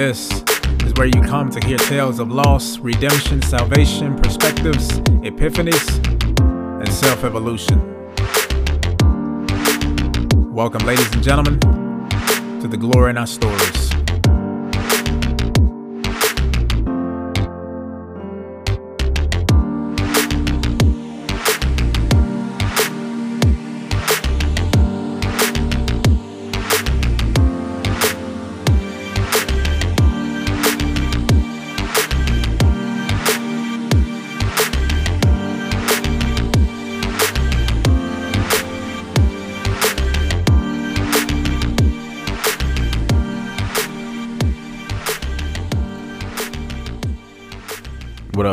This is where you come to hear tales of loss, redemption, salvation, perspectives, epiphanies, and self evolution. Welcome, ladies and gentlemen, to the glory in our stories.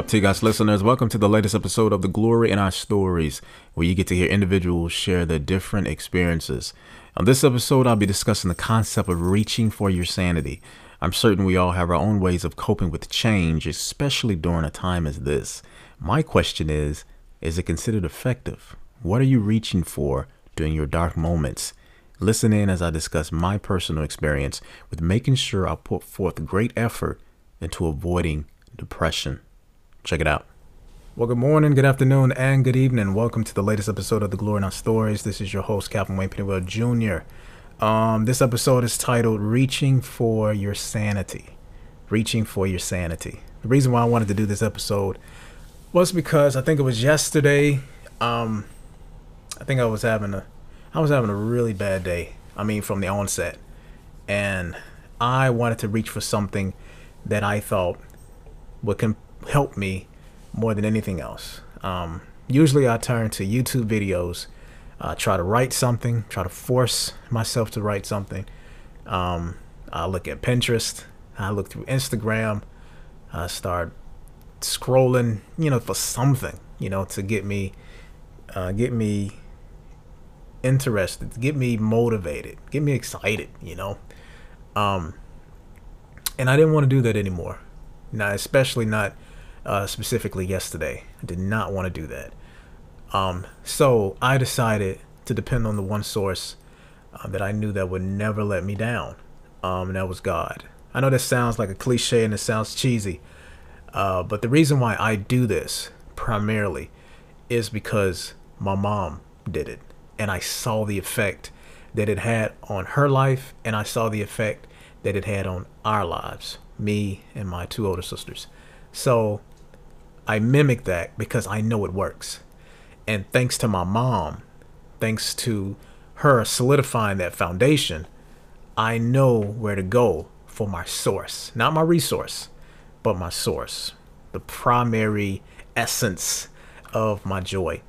Up, T guys listeners? Welcome to the latest episode of The Glory in Our Stories, where you get to hear individuals share their different experiences. On this episode, I'll be discussing the concept of reaching for your sanity. I'm certain we all have our own ways of coping with change, especially during a time as this. My question is Is it considered effective? What are you reaching for during your dark moments? Listen in as I discuss my personal experience with making sure I put forth great effort into avoiding depression. Check it out. Well, good morning, good afternoon, and good evening. Welcome to the latest episode of The Glory in Our Stories. This is your host, Calvin Wayne Pennywell Jr. Um, this episode is titled Reaching for Your Sanity. Reaching for Your Sanity. The reason why I wanted to do this episode was because I think it was yesterday. Um, I think I was having a I was having a really bad day. I mean, from the onset. And I wanted to reach for something that I thought would com- help me more than anything else. Um, usually I turn to YouTube videos, uh, try to write something, try to force myself to write something. Um, I look at Pinterest, I look through Instagram, I start scrolling, you know, for something, you know, to get me, uh, get me interested, get me motivated, get me excited, you know. Um, and I didn't want to do that anymore. Now, especially not uh, specifically yesterday. I did not want to do that. Um, so I decided to depend on the one source uh, that I knew that would never let me down. Um, and that was God. I know this sounds like a cliche and it sounds cheesy, uh, but the reason why I do this primarily is because my mom did it, and I saw the effect that it had on her life, and I saw the effect that it had on our lives, me and my two older sisters. So I mimic that because I know it works. And thanks to my mom, thanks to her solidifying that foundation, I know where to go for my source. Not my resource, but my source. The primary essence of my joy.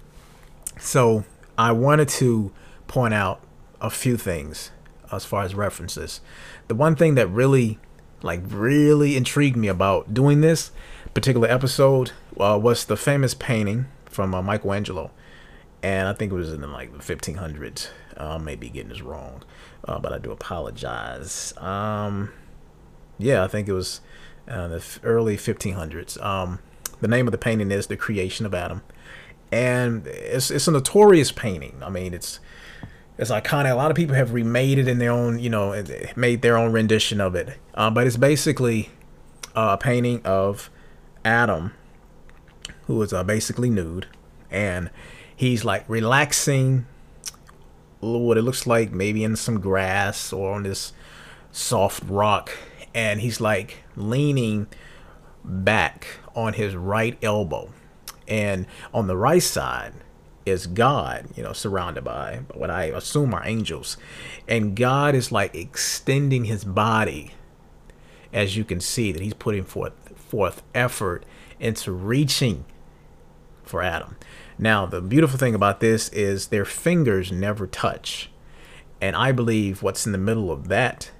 So I wanted to point out a few things as far as references. The one thing that really, like, really intrigued me about doing this particular episode uh, was the famous painting from uh, Michelangelo, and I think it was in like the 1500s. Uh, I may be getting this wrong, uh, but I do apologize. Um, yeah, I think it was uh, the early 1500s. Um, the name of the painting is "The Creation of Adam," and it's it's a notorious painting. I mean, it's it's iconic. A lot of people have remade it in their own, you know, made their own rendition of it. Uh, but it's basically a painting of Adam, who is uh, basically nude, and he's like relaxing. What it looks like maybe in some grass or on this soft rock, and he's like leaning back on his right elbow, and on the right side is God, you know, surrounded by what I assume are angels. And God is like extending his body, as you can see, that he's putting forth forth effort into reaching for Adam. Now, the beautiful thing about this is their fingers never touch. And I believe what's in the middle of that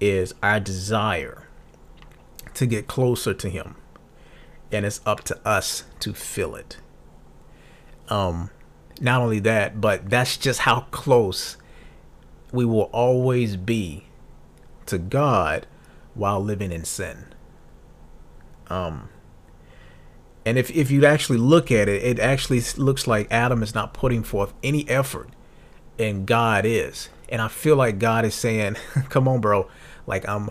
is our desire to get closer to him. And it's up to us to feel it. Um, not only that, but that's just how close we will always be to God while living in sin. Um, and if, if you actually look at it, it actually looks like Adam is not putting forth any effort, and God is. And I feel like God is saying, "Come on, bro. Like I'm,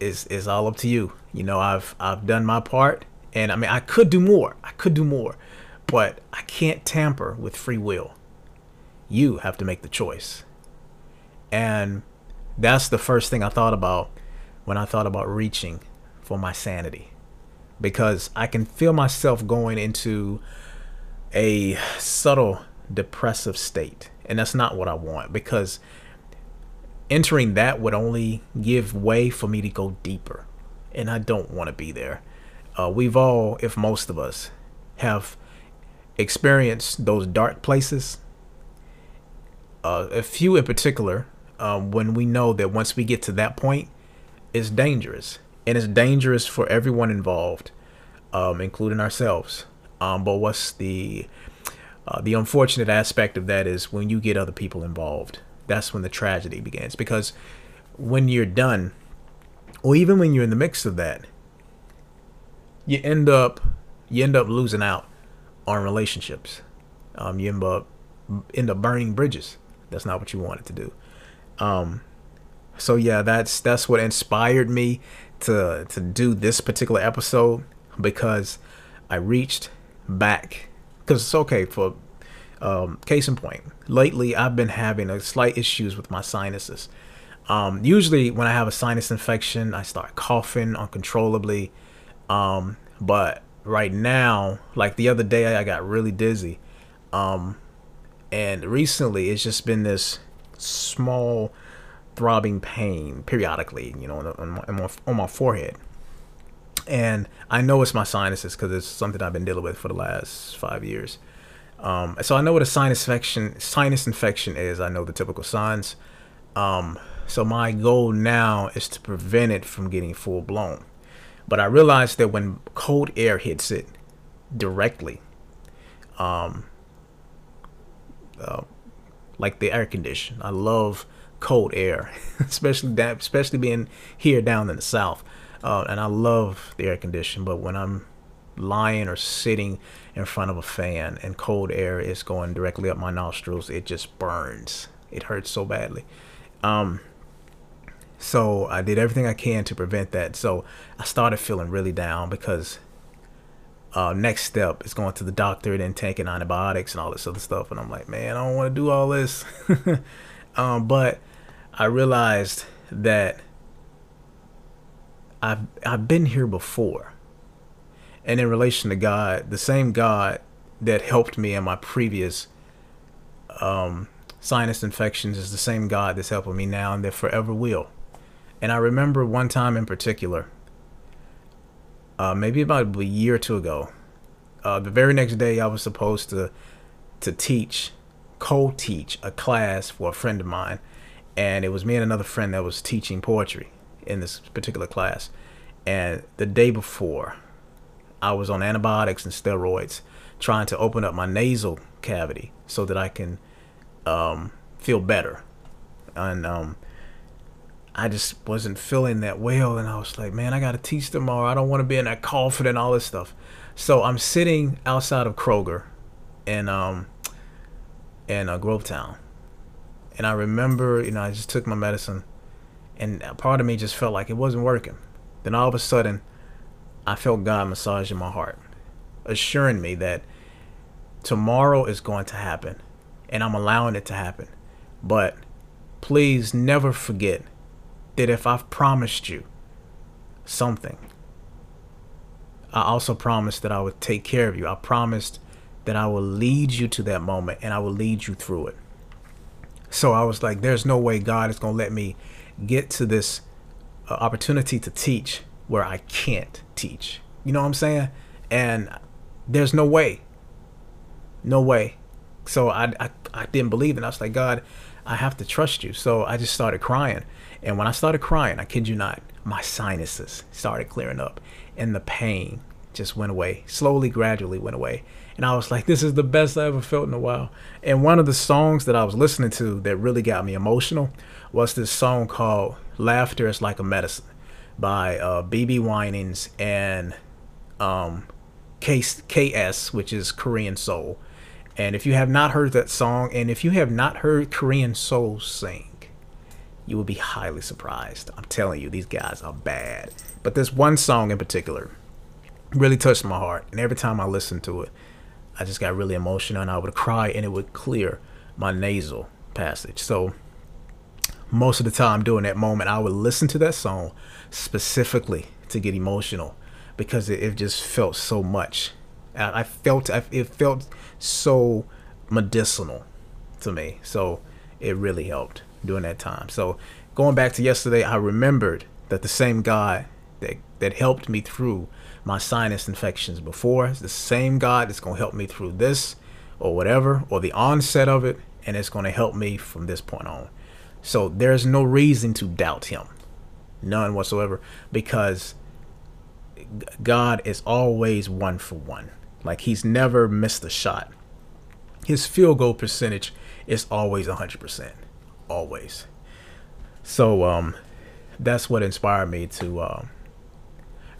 is is all up to you. You know, I've I've done my part, and I mean, I could do more. I could do more, but I can't tamper with free will. You have to make the choice, and that's the first thing I thought about when I thought about reaching for my sanity, because I can feel myself going into a subtle depressive state, and that's not what I want because entering that would only give way for me to go deeper. And I don't want to be there. Uh, we've all, if most of us, have experienced those dark places. Uh, a few in particular, um, when we know that once we get to that point, it's dangerous. And it's dangerous for everyone involved, um, including ourselves. Um, but what's the uh, the unfortunate aspect of that is when you get other people involved that's when the tragedy begins. Because when you're done, or even when you're in the mix of that, you end up you end up losing out on relationships. Um, you end up end up burning bridges. That's not what you wanted to do. Um, so yeah, that's that's what inspired me to to do this particular episode because I reached back because it's okay for um, case in point, lately I've been having a slight issues with my sinuses. Um, usually when I have a sinus infection, I start coughing uncontrollably. Um, but right now, like the other day, I got really dizzy. Um, and recently, it's just been this small throbbing pain periodically, you know, on on my, on my forehead. And I know it's my sinuses because it's something I've been dealing with for the last five years. Um, so I know what a sinus infection sinus infection is. I know the typical signs. Um, so my goal now is to prevent it from getting full blown. But I realized that when cold air hits it directly, um, uh, like the air condition, I love cold air, especially that, especially being here down in the south. Uh, and I love the air condition. But when I'm lying or sitting in front of a fan and cold air is going directly up my nostrils, it just burns. It hurts so badly. Um, so I did everything I can to prevent that. So I started feeling really down because uh, next step is going to the doctor and then taking antibiotics and all this other stuff. And I'm like, man, I don't want to do all this. um, but I realized that I've I've been here before and in relation to God, the same God that helped me in my previous um, sinus infections is the same God that's helping me now and that forever will. And I remember one time in particular, uh, maybe about a year or two ago, uh, the very next day I was supposed to to teach, co-teach a class for a friend of mine, and it was me and another friend that was teaching poetry in this particular class. And the day before, I was on antibiotics and steroids trying to open up my nasal cavity so that I can um, feel better. And um, I just wasn't feeling that well. And I was like, man, I got to teach tomorrow. I don't want to be in that coffin and all this stuff. So I'm sitting outside of Kroger in, um, in uh, Grovetown. And I remember, you know, I just took my medicine and part of me just felt like it wasn't working. Then all of a sudden, I felt God massaging my heart, assuring me that tomorrow is going to happen and I'm allowing it to happen. But please never forget that if I've promised you something, I also promised that I would take care of you. I promised that I will lead you to that moment and I will lead you through it. So I was like, there's no way God is going to let me get to this uh, opportunity to teach where I can't teach. You know what I'm saying? And there's no way. No way. So I, I, I didn't believe it. I was like, God, I have to trust you. So I just started crying. And when I started crying, I kid you not, my sinuses started clearing up and the pain just went away. Slowly, gradually went away. And I was like, this is the best I ever felt in a while. And one of the songs that I was listening to that really got me emotional was this song called Laughter is Like a Medicine by uh, BeBe Winans and um, K- KS, which is Korean Soul. And if you have not heard that song, and if you have not heard Korean Soul sing, you will be highly surprised. I'm telling you, these guys are bad. But this one song in particular really touched my heart. And every time I listen to it, I just got really emotional and I would cry and it would clear my nasal passage. So most of the time during that moment, I would listen to that song specifically to get emotional because it, it just felt so much. I, I felt it felt so medicinal to me. So it really helped during that time. So going back to yesterday, I remembered that the same God that that helped me through my sinus infections before is the same God that's going to help me through this or whatever or the onset of it and it's going to help me from this point on. So there's no reason to doubt him. None whatsoever because God is always one for one. Like he's never missed a shot. His field goal percentage is always 100%. Always. So um that's what inspired me to uh,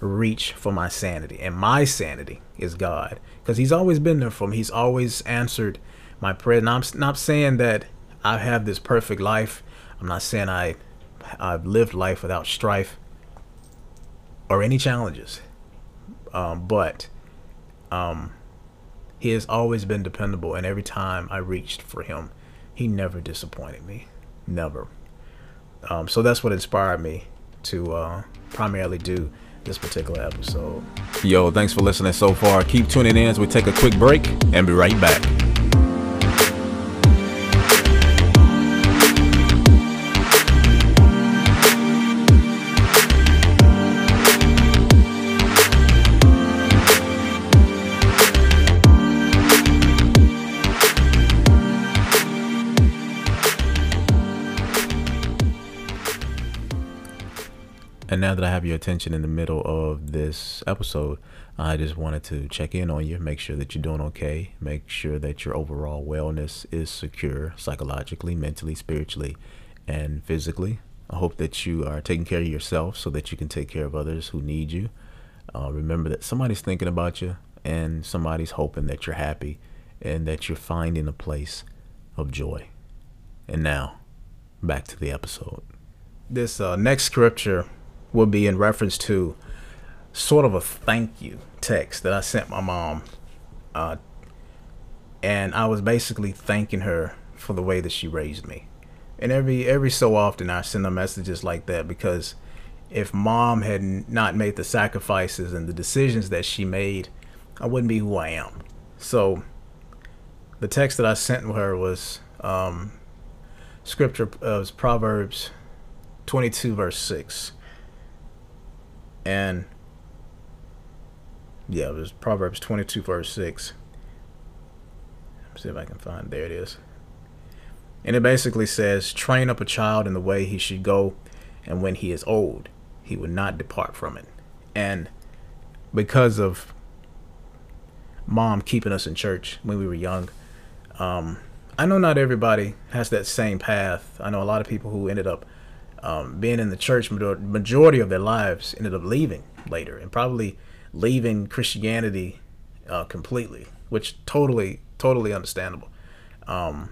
reach for my sanity. And my sanity is God because he's always been there for me. He's always answered my prayer. And I'm not saying that I have this perfect life. I'm not saying I I've lived life without strife or any challenges. Um, but um, he has always been dependable, and every time I reached for him, he never disappointed me. Never. Um, so that's what inspired me to uh, primarily do this particular episode. Yo, thanks for listening so far. Keep tuning in as we take a quick break and be right back. And now that I have your attention in the middle of this episode, I just wanted to check in on you, make sure that you're doing okay, make sure that your overall wellness is secure psychologically, mentally, spiritually, and physically. I hope that you are taking care of yourself so that you can take care of others who need you. Uh, remember that somebody's thinking about you and somebody's hoping that you're happy and that you're finding a place of joy. And now, back to the episode. This uh, next scripture would be in reference to sort of a thank you text that I sent my mom. Uh, and I was basically thanking her for the way that she raised me. And every every so often I send her messages like that because if mom had not made the sacrifices and the decisions that she made, I wouldn't be who I am. So the text that I sent her was um, scripture uh, was Proverbs 22 verse 6 and yeah, it was Proverbs 22, verse 6. Let's see if I can find. There it is. And it basically says, Train up a child in the way he should go, and when he is old, he will not depart from it. And because of mom keeping us in church when we were young, um, I know not everybody has that same path. I know a lot of people who ended up um, being in the church majority of their lives ended up leaving later and probably leaving Christianity uh, completely, which totally totally understandable. Um,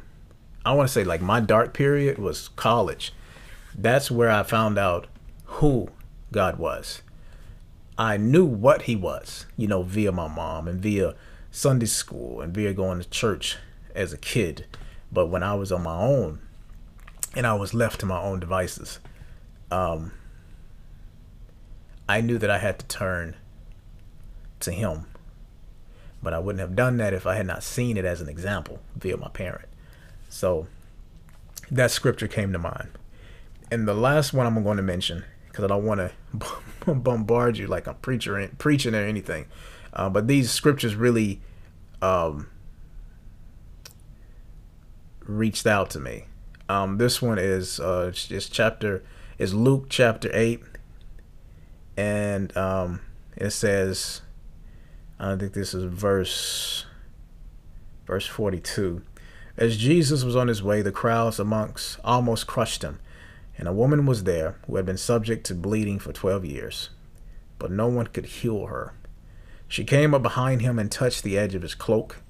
I want to say like my dark period was college. That's where I found out who God was. I knew what He was, you know, via my mom and via Sunday school and via going to church as a kid. But when I was on my own, and I was left to my own devices. Um, I knew that I had to turn to him, but I wouldn't have done that if I had not seen it as an example via my parent. So that scripture came to mind. And the last one I'm going to mention, because I don't want to bombard you like I'm preacher, preaching or anything, uh, but these scriptures really um, reached out to me um, this one is uh, it's chapter is Luke chapter eight, and um, it says, I think this is verse verse forty two. As Jesus was on his way, the crowds amongst almost crushed him, and a woman was there who had been subject to bleeding for twelve years, but no one could heal her. She came up behind him and touched the edge of his cloak,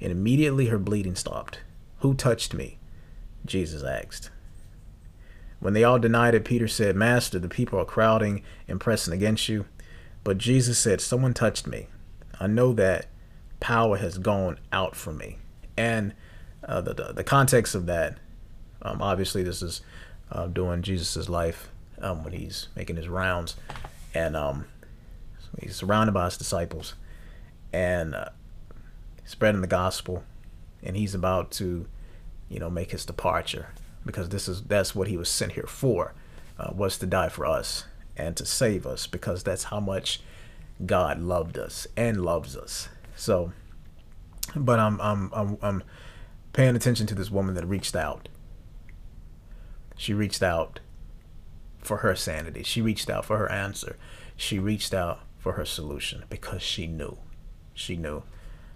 and immediately her bleeding stopped. Who touched me? Jesus asked. When they all denied it, Peter said, Master, the people are crowding and pressing against you. But Jesus said, Someone touched me. I know that power has gone out from me. And uh, the, the, the context of that, um, obviously, this is uh, during Jesus' life um, when he's making his rounds. And um, he's surrounded by his disciples and uh, spreading the gospel. And he's about to, you know, make his departure because this is that's what he was sent here for, uh, was to die for us and to save us because that's how much God loved us and loves us. So, but I'm I'm I'm, I'm paying attention to this woman that reached out. She reached out for her sanity. She reached out for her answer. She reached out for her solution because she knew. She knew.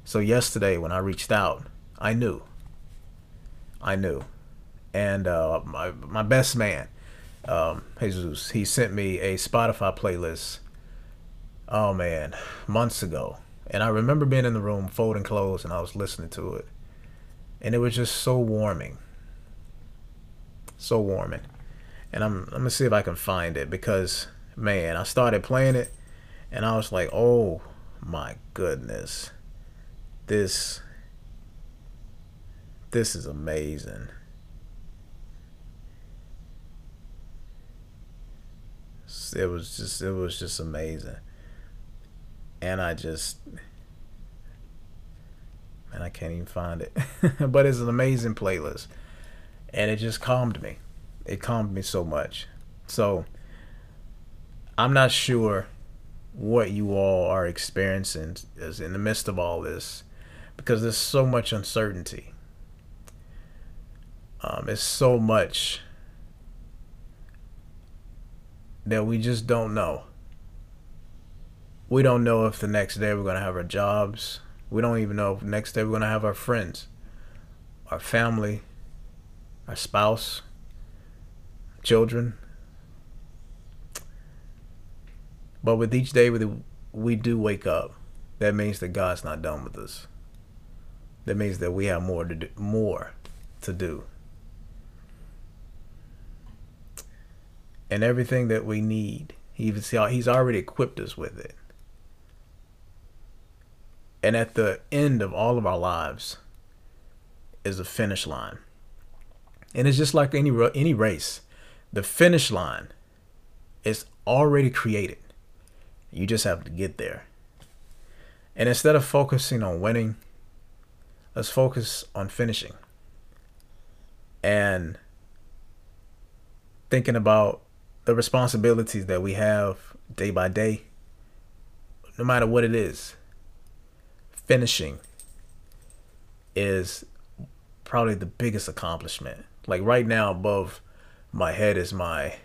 So yesterday when I reached out, I knew. I knew. And uh, my my best man, um, Jesus, he sent me a Spotify playlist. Oh man, months ago, and I remember being in the room folding clothes, and I was listening to it, and it was just so warming, so warming, and I'm I'm gonna see if I can find it because man, I started playing it, and I was like, oh my goodness, this this is amazing. it was just it was just amazing. And I just and I can't even find it. but it's an amazing playlist. And it just calmed me. It calmed me so much. So I'm not sure what you all are experiencing is in the midst of all this because there's so much uncertainty. Um, it's so much that we just don't know. We don't know if the next day we're going to have our jobs. We don't even know if next day we're going to have our friends, our family, our spouse, children. But with each day we do wake up, that means that God's not done with us. That means that we have more to do, more to do. And everything that we need. He's, already equipped us with it. And at the end of all of our lives is a finish line. And it's just like any any race. The finish line is already created. You just have to get there. And instead of focusing on winning, let's focus on finishing. And thinking about the responsibilities that we have day by day, no matter what it is, finishing is probably the biggest accomplishment. Like right now, above my head is my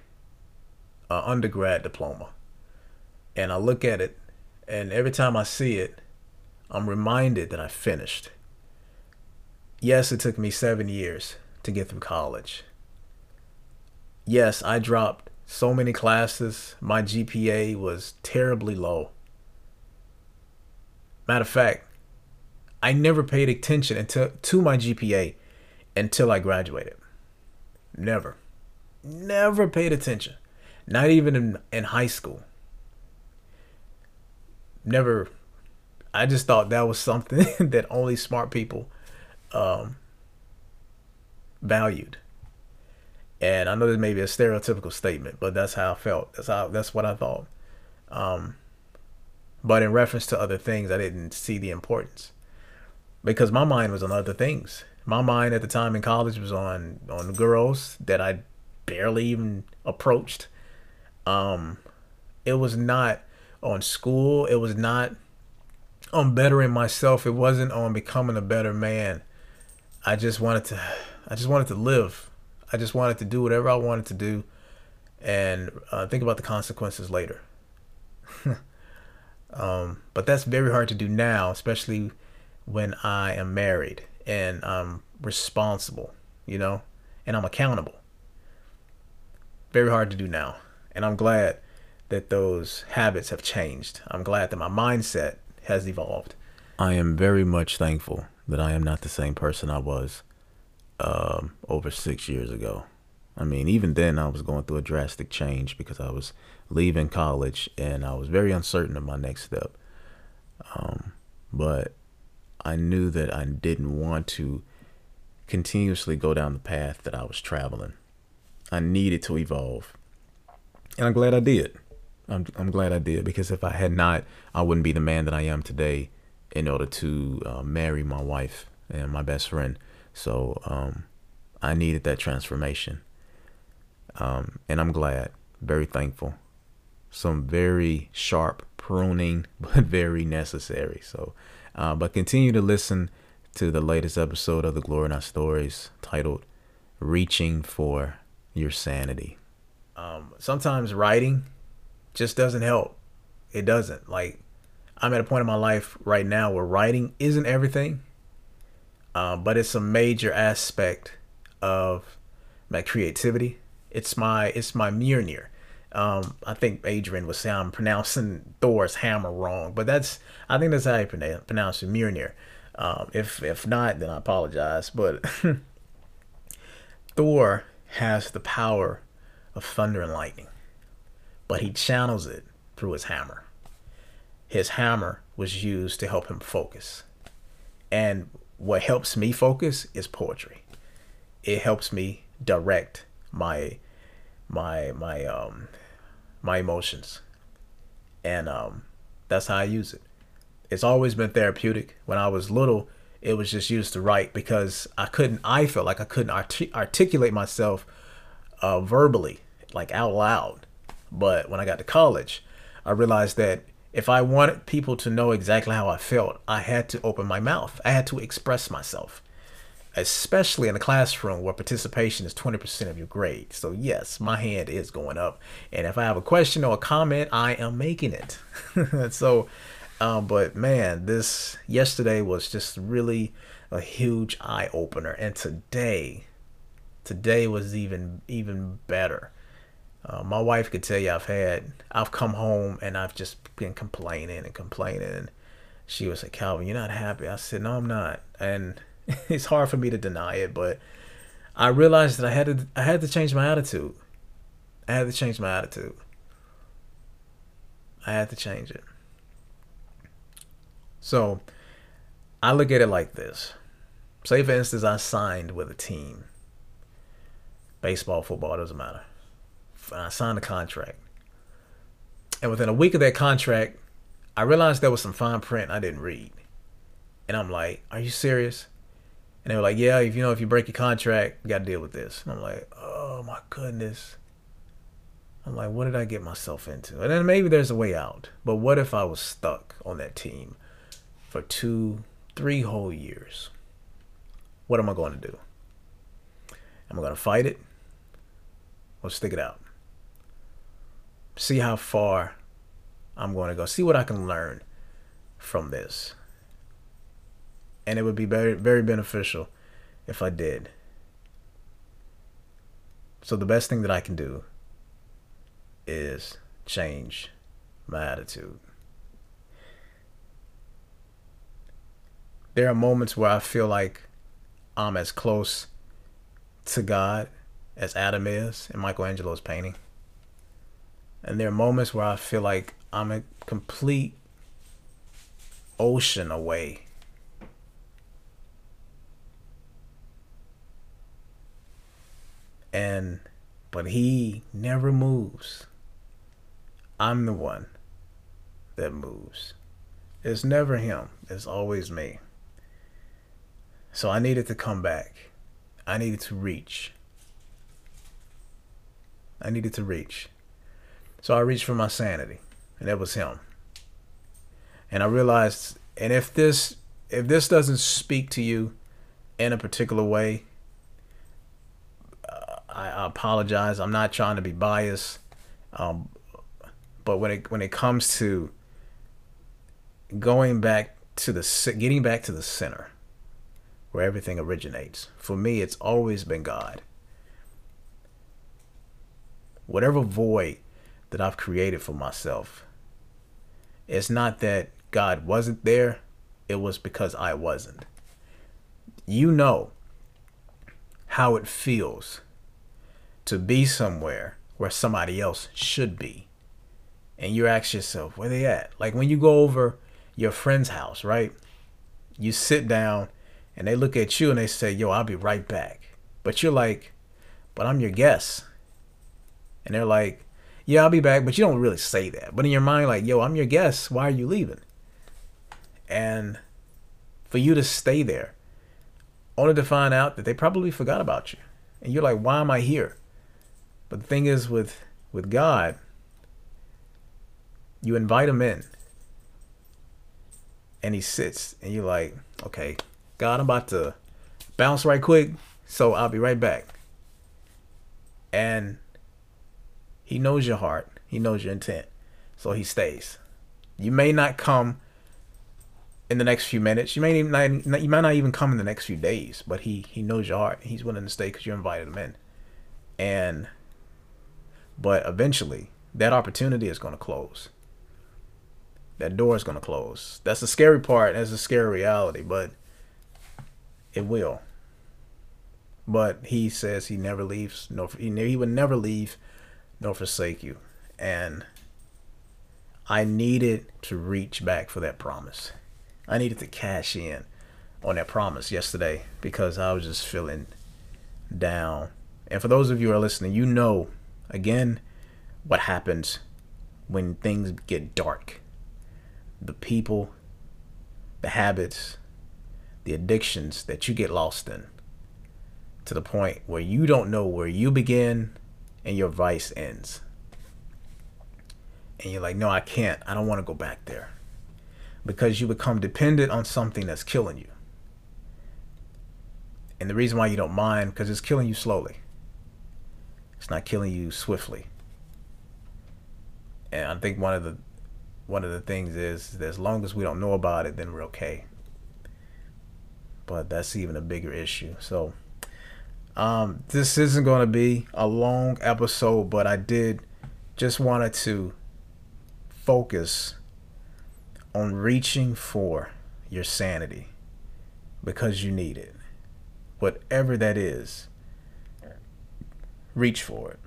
uh, undergrad diploma. And I look at it, and every time I see it, I'm reminded that I finished. Yes, it took me seven years to get through college. Yes, I dropped so many classes. My GPA was terribly low. Matter of fact, I never paid attention until to my GPA until I graduated. Never. Never paid attention. Not even in, in high school. Never I just thought that was something that only smart people um, valued. And I know this may be a stereotypical statement, but that's how I felt. That's how that's what I thought. Um, but in reference to other things, I didn't see the importance because my mind was on other things. My mind at the time in college was on on girls that I barely even approached. Um, it was not on school. It was not on bettering myself. It wasn't on becoming a better man. I just wanted to. I just wanted to live. I just wanted to do whatever I wanted to do and uh, think about the consequences later. um, but that's very hard to do now, especially when I am married and I'm responsible, you know, and I'm accountable. Very hard to do now. And I'm glad that those habits have changed. I'm glad that my mindset has evolved. I am very much thankful that I am not the same person I was um, over six years ago. I mean, even then, I was going through a drastic change because I was leaving college and I was very uncertain of my next step. Um, but I knew that I didn't want to continuously go down the path that I was traveling. I needed to evolve. And I'm glad I did. I'm, I'm glad I did because if I had not, I wouldn't be the man that I am today in order to uh, marry my wife and my best friend. So um, I needed that transformation. Um, and I'm glad, very thankful. Some very sharp pruning, but very necessary. So, uh, but continue to listen to the latest episode of the Glory Our Stories titled Reaching for Your Sanity. Um, sometimes writing just doesn't help. It doesn't. Like, I'm at a point in my life right now where writing isn't everything, uh, but it's a major aspect of my creativity. It's my it's my Mjolnir. Um, I think Adrian was saying I'm pronouncing Thor's hammer wrong, but that's I think that's how you pronounce it, Mjolnir. Um, if if not, then I apologize. But Thor has the power of thunder and lightning, but he channels it through his hammer his hammer was used to help him focus. And what helps me focus is poetry. It helps me direct my my my um my emotions. And um that's how I use it. It's always been therapeutic. When I was little, it was just used to write because I couldn't I felt like I couldn't artic- articulate myself uh verbally, like out loud. But when I got to college, I realized that if I wanted people to know exactly how I felt, I had to open my mouth. I had to express myself, especially in a classroom where participation is 20% of your grade. So, yes, my hand is going up. And if I have a question or a comment, I am making it. so, um, but man, this yesterday was just really a huge eye opener. And today, today was even even better uh, my wife could tell you I've had, I've come home and I've just been complaining and complaining. And she was like, Calvin, you're not happy. I said, no, I'm not. And it's hard for me to deny it, but I realized that I had to, I had to change my attitude. I had to change my attitude. I had to change it. So I look at it like this. Say, for instance, I signed with a team. Baseball, football, doesn't matter I signed a contract. And within a week of that contract, I realized there was some fine print I didn't read. And I'm like, "Are you serious?" And they were like, "Yeah, if you know if you break your contract, you got to deal with this." And I'm like, "Oh my goodness." I'm like, "What did I get myself into?" And then maybe there's a way out. But what if I was stuck on that team for 2 3 whole years? What am I going to do? Am I going to fight it? Or stick it out? See how far I'm going to go, see what I can learn from this. And it would be very, very beneficial if I did. So, the best thing that I can do is change my attitude. There are moments where I feel like I'm as close to God as Adam is in Michelangelo's painting. And there are moments where I feel like I'm a complete ocean away. And, but he never moves. I'm the one that moves. It's never him, it's always me. So I needed to come back. I needed to reach. I needed to reach. So I reached for my sanity, and it was him. And I realized, and if this if this doesn't speak to you in a particular way, uh, I, I, apologize. I'm not trying to be biased, um, but when it when it comes to going back to the getting back to the center, where everything originates, for me, it's always been God. Whatever void that I've created for myself. It's not that God wasn't there, it was because I wasn't. You know how it feels to be somewhere where somebody else should be. And you ask yourself, where they at? Like when you go over your friend's house, right? You sit down and they look at you and they say, yo, I'll be right back. But you're like, but I'm your guest. And they're like, yeah, I'll be back. But you don't really say that. But in your mind, like, yo, I'm your guest. Why are you leaving? And for you to stay there, only to find out that they probably forgot about you. And you're like, why am I here? But the thing is with with God, you invite him in. And he sits and you're like, okay, God, I'm about to bounce right quick, so I'll be right back. And he knows your heart. He knows your intent. So he stays. You may not come in the next few minutes. You may not, you might not even come in the next few days, but he he knows your heart. He's willing to stay because you invited him in. And but eventually that opportunity is going to close. That door is going to close. That's the scary part. That's a scary reality, but it will. But he says he never leaves. No, he, he would never leave nor forsake you. And I needed to reach back for that promise. I needed to cash in on that promise yesterday because I was just feeling down. And for those of you who are listening, you know, again, what happens when things get dark. The people, the habits, the addictions that you get lost in to the point where you don't know where you begin and your vice ends. And you're like, no, I can't. I don't want to go back there. Because you become dependent on something that's killing you. And the reason why you don't mind, because it's killing you slowly. It's not killing you swiftly. And I think one of the one of the things is that as long as we don't know about it, then we're okay. But that's even a bigger issue. So um, this isn't going to be a long episode, but I did just wanted to focus on reaching for your sanity because you need it. Whatever that is, reach for it.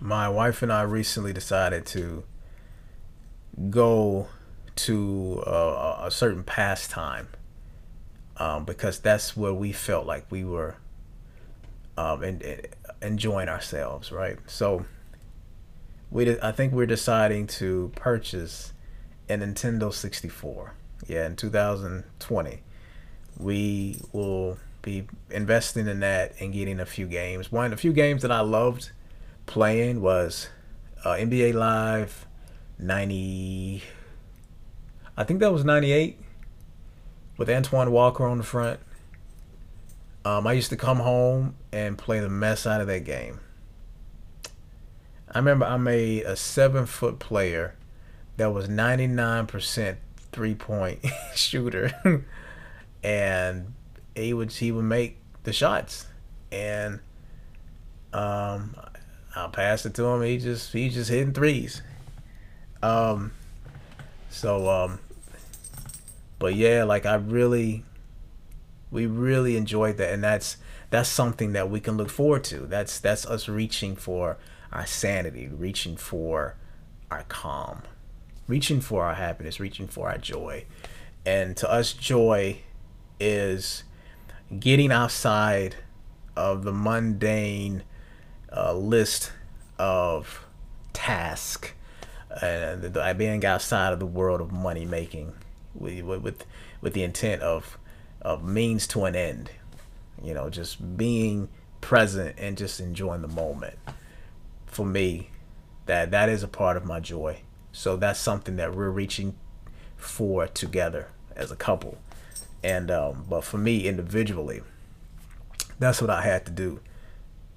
My wife and I recently decided to go to a, a certain pastime um, because that's where we felt like we were um, and, and enjoying ourselves, right? So we, I think we're deciding to purchase a Nintendo 64. Yeah, in 2020, we will be investing in that and getting a few games. One, a few games that I loved playing was uh, NBA Live 90. I think that was 98 with Antoine Walker on the front. Um, I used to come home and play the mess out of that game. I remember I made a seven foot player that was 99% three point shooter. and he would he would make the shots. And um I'll pass it to him. He just he just hitting threes. Um so um but yeah, like I really, we really enjoyed that, and that's that's something that we can look forward to. That's that's us reaching for our sanity, reaching for our calm, reaching for our happiness, reaching for our joy, and to us, joy is getting outside of the mundane uh, list of task and uh, being outside of the world of money making with with with the intent of of means to an end. You know, just being present and just enjoying the moment. For me, that that is a part of my joy. So that's something that we're reaching for together as a couple. And um, but for me individually, that's what I had to do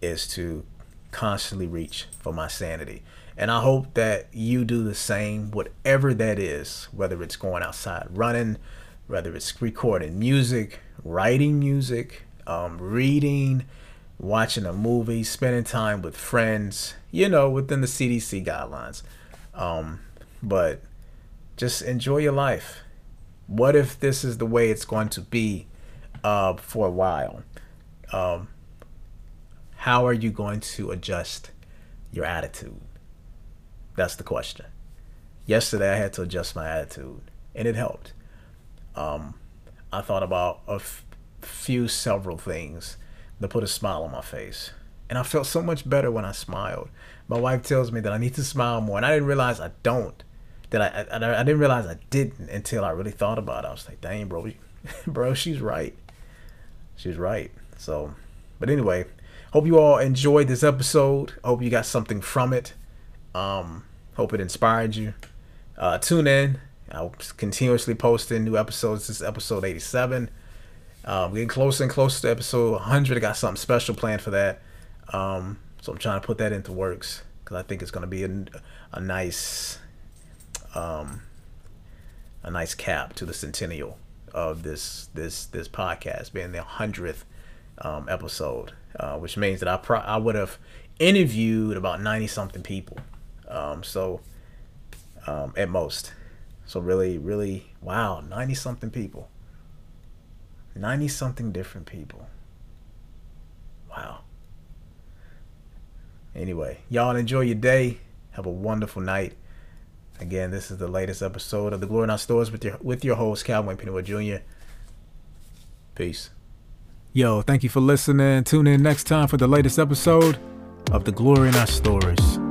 is to constantly reach for my sanity. And I hope that you do the same, whatever that is, whether it's going outside running, whether it's recording music, writing music, um, reading, watching a movie, spending time with friends, you know, within the CDC guidelines. Um, but just enjoy your life. What if this is the way it's going to be uh, for a while? Um, How are you going to adjust your attitude? That's the question. Yesterday, I had to adjust my attitude, and it helped. Um, I thought about a f- few, several things that put a smile on my face. And I felt so much better when I smiled. My wife tells me that I need to smile more, and I didn't realize I don't. That I, I, I didn't realize I didn't until I really thought about it. I was like, dang, bro, bro, she's right. She's right. So, but anyway, hope you all enjoyed this episode. Hope you got something from it. Um, hope it inspired you. Uh, tune in. I'll continuously posting new episodes. This is episode 87. Um, getting closer and closer to episode 100. I got something special planned for that. Um, so I'm trying to put that into works because I think it's going to be a, a nice, um, a nice cap to the centennial of this this this podcast being the hundredth um, episode, uh, which means that I pro- I would have interviewed about ninety something people, um, so um, at most, so really really wow ninety something people, ninety something different people, wow. Anyway, y'all enjoy your day. Have a wonderful night. Again, this is the latest episode of the Glory in Our Stories with your with your host Calvin Pennywood Jr. Peace. Yo, thank you for listening. Tune in next time for the latest episode of the Glory in Our Stories.